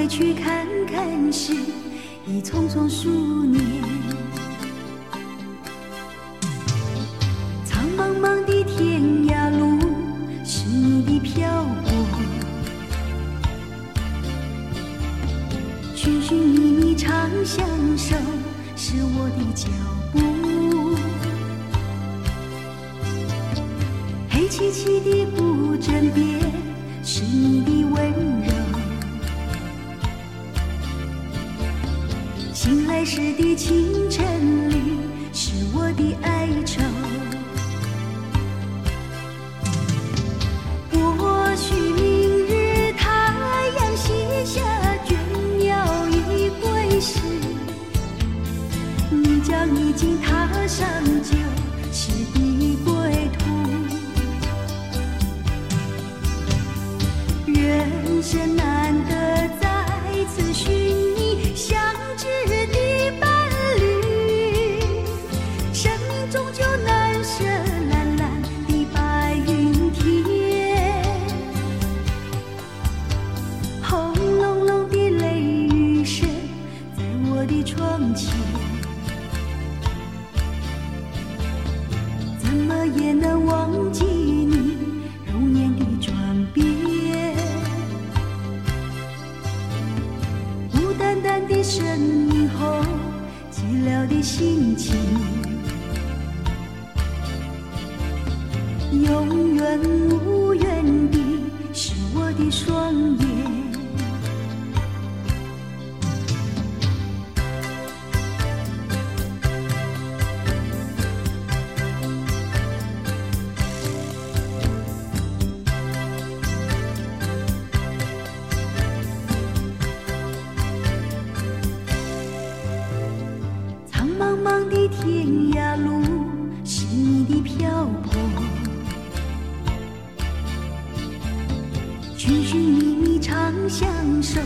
回去看看时，已匆匆数年。苍茫茫的天涯路，是你的漂泊。寻寻觅觅长相守，是我的脚步。黑漆漆的古枕边，是你的温柔。开始的清晨。天涯路是你的漂泊。寻寻觅觅长相守。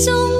Zo.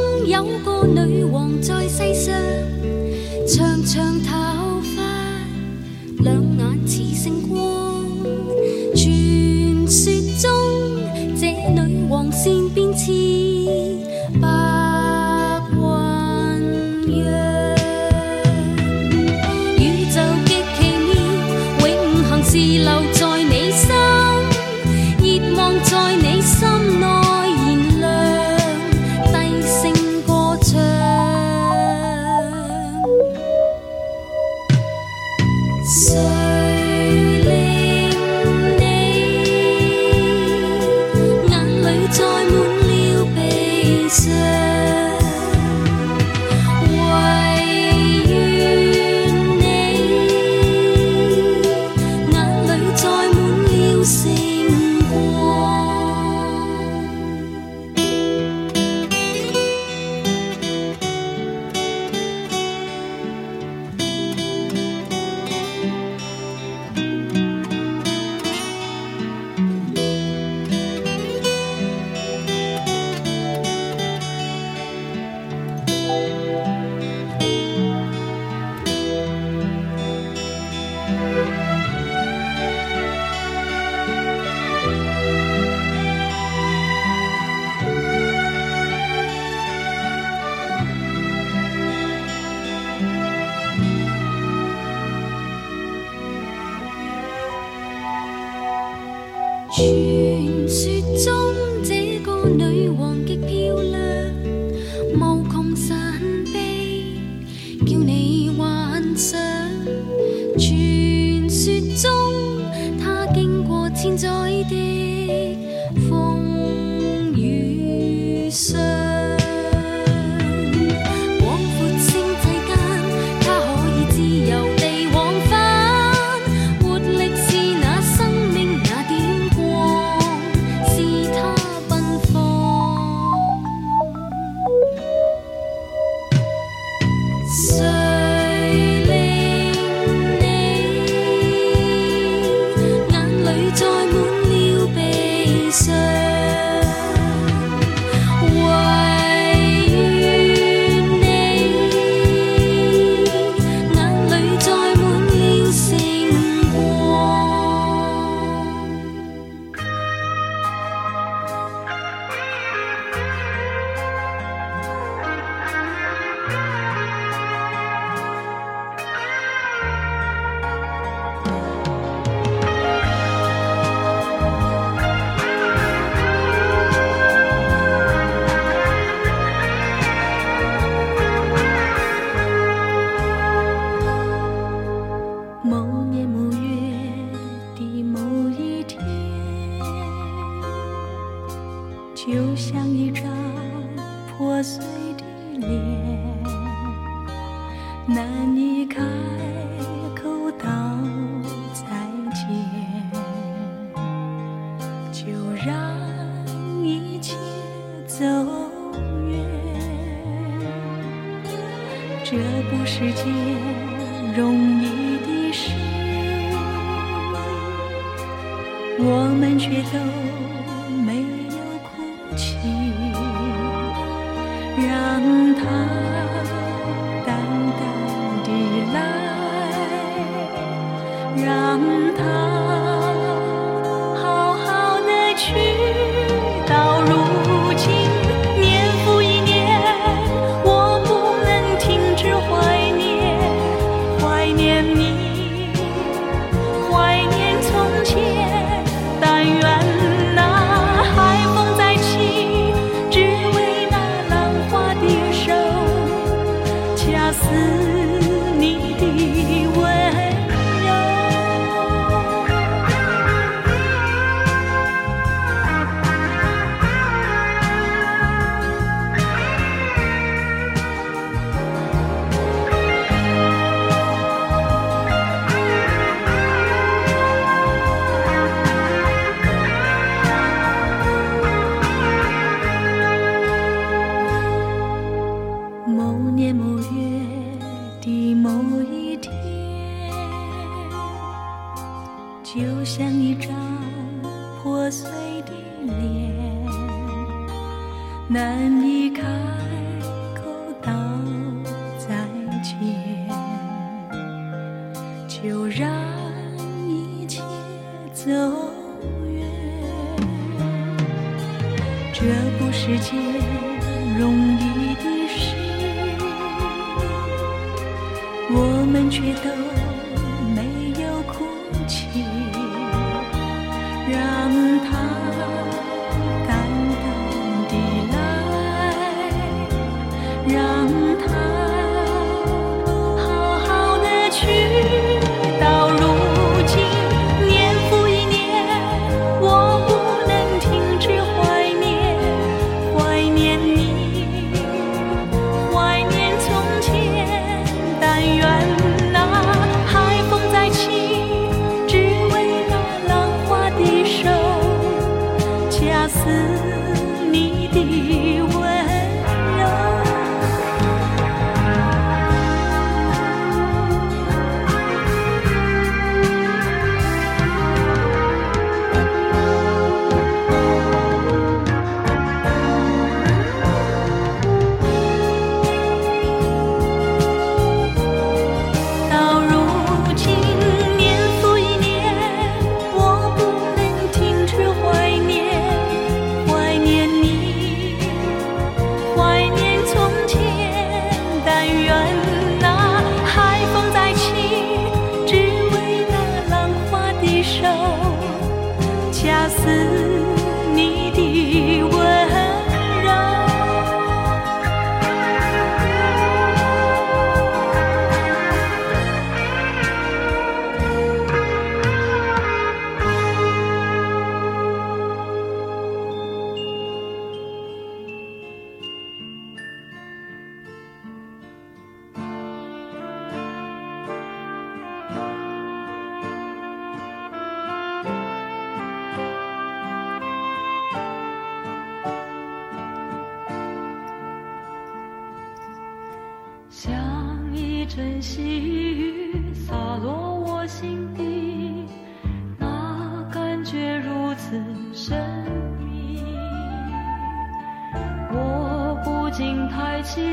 传说中这个女你的事我们却都没有哭泣。让它淡淡地来让它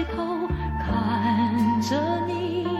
头看着你。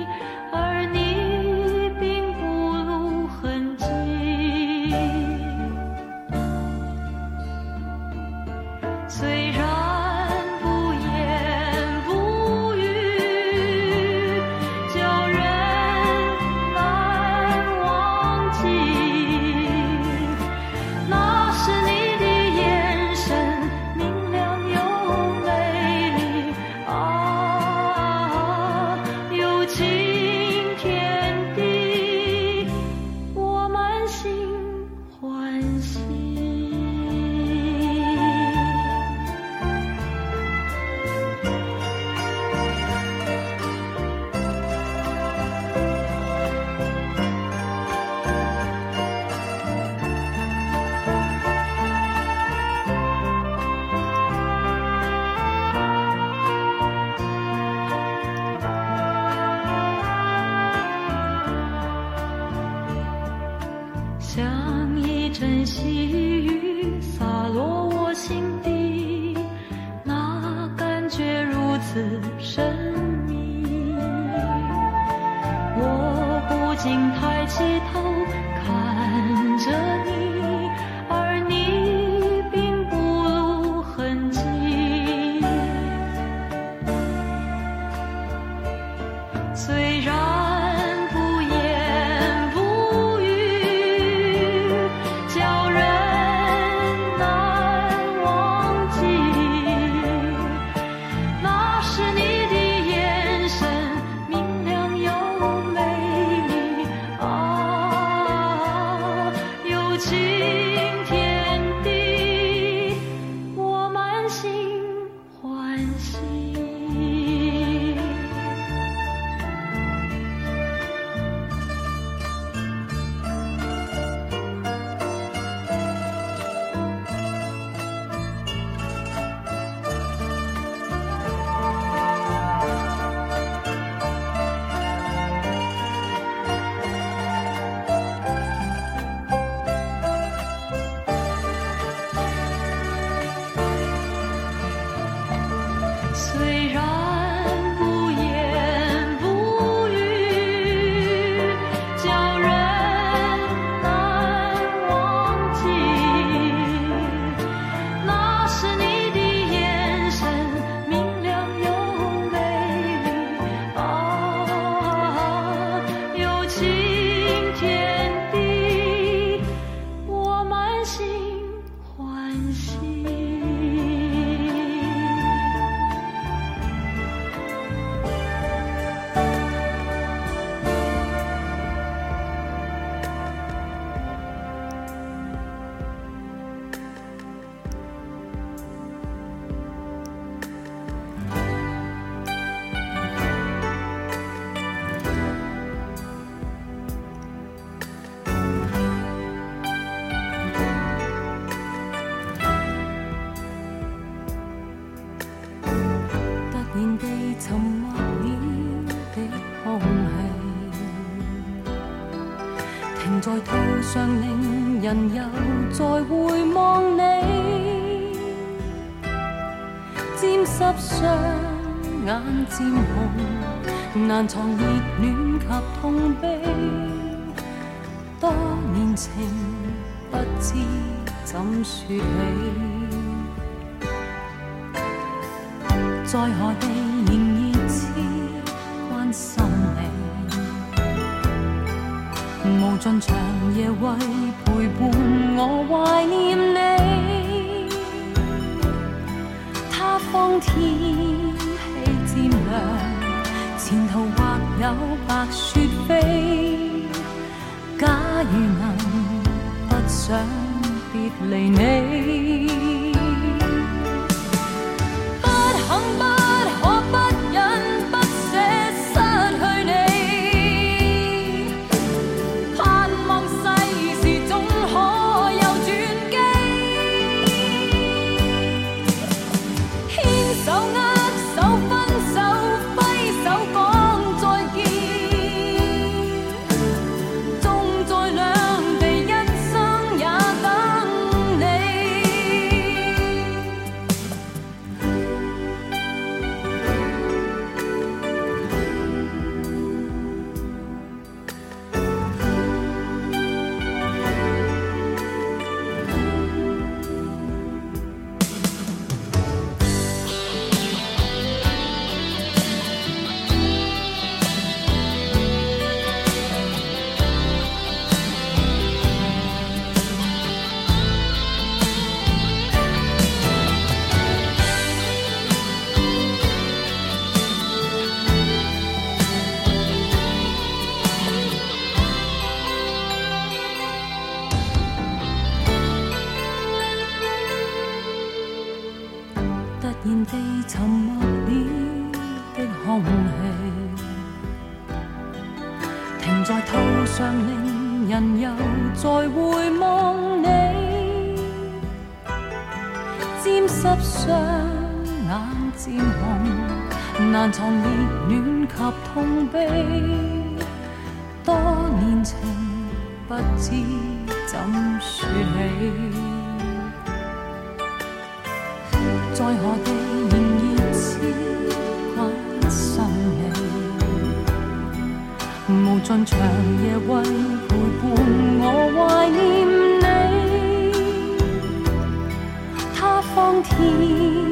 珍惜。安心。双眼渐红，难藏热恋及痛悲。多年情，不知怎说。起，在何地仍热切关心你，无尽长夜为陪伴我怀念你。方天气渐凉，前途或有白雪飞。假如能不想别离你，不肯湿双眼渐红，难藏热恋及痛悲。多年情，不知怎说起。在何地仍熱切關心你，無盡長夜為陪伴我懷念听。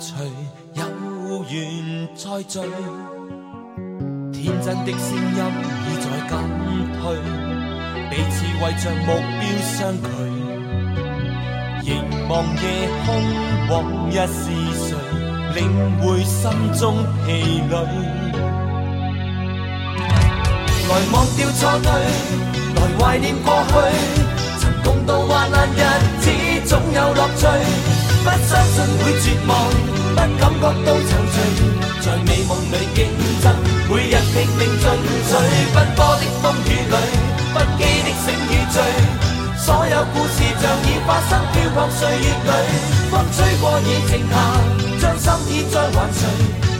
随，有缘再聚。天真的声音已在减退，彼此为着目标相距。凝望夜空，往日是谁领会心中疲累？来忘掉错对，来怀念过去。曾共度患难日子，总有乐趣。不相信会绝望，不感觉到踌躇，在美梦里竞争，每日拼命进取。奔波的风雨里，不羁的醒与醉，所有故事像已发生，飘泊岁月里。风吹过已静下，将心意再还谁？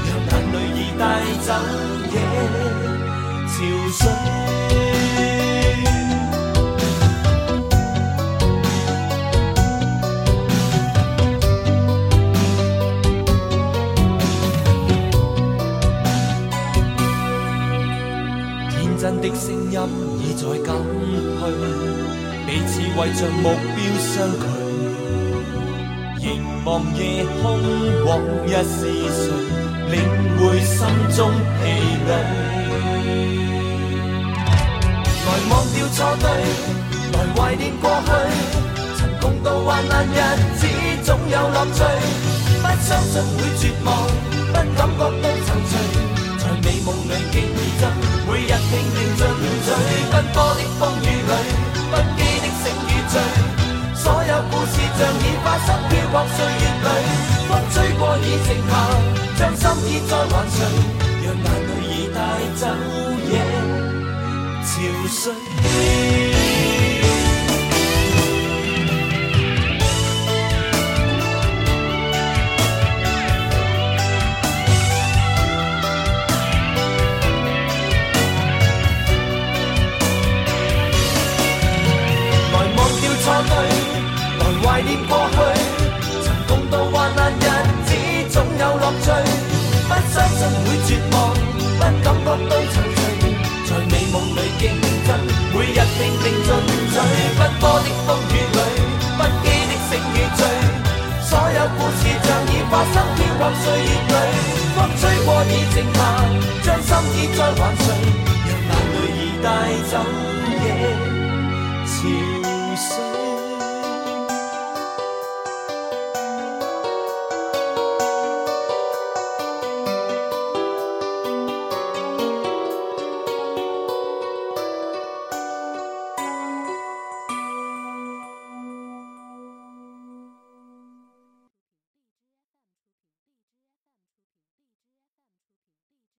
让眼泪已带走夜潮水。的声音已在减退，彼此为着目标相距。凝望夜空，往日是谁领会心中疲累？来忘掉错对，来怀念过去。曾共度患难日子，总有乐趣。不相信会绝望，不感觉到踌躇，在美梦里竞争，每日拼命进取。奔波的风雨里，不羁的醒与醉，所有故事像已发生，飘泊岁月里。风吹过已静下，将心意再还谁？让眼泪已带走夜潮水。过去。曾共度患难日子，总有乐趣。不相信会绝望，不感觉到踌躇，在美梦里竞争，每日拼命进取。奔波的风雨里，不羁的醒与醉，所有故事像已发生，飘泊岁月里。风吹过已静下，将心意再还谁？让眼泪已带走。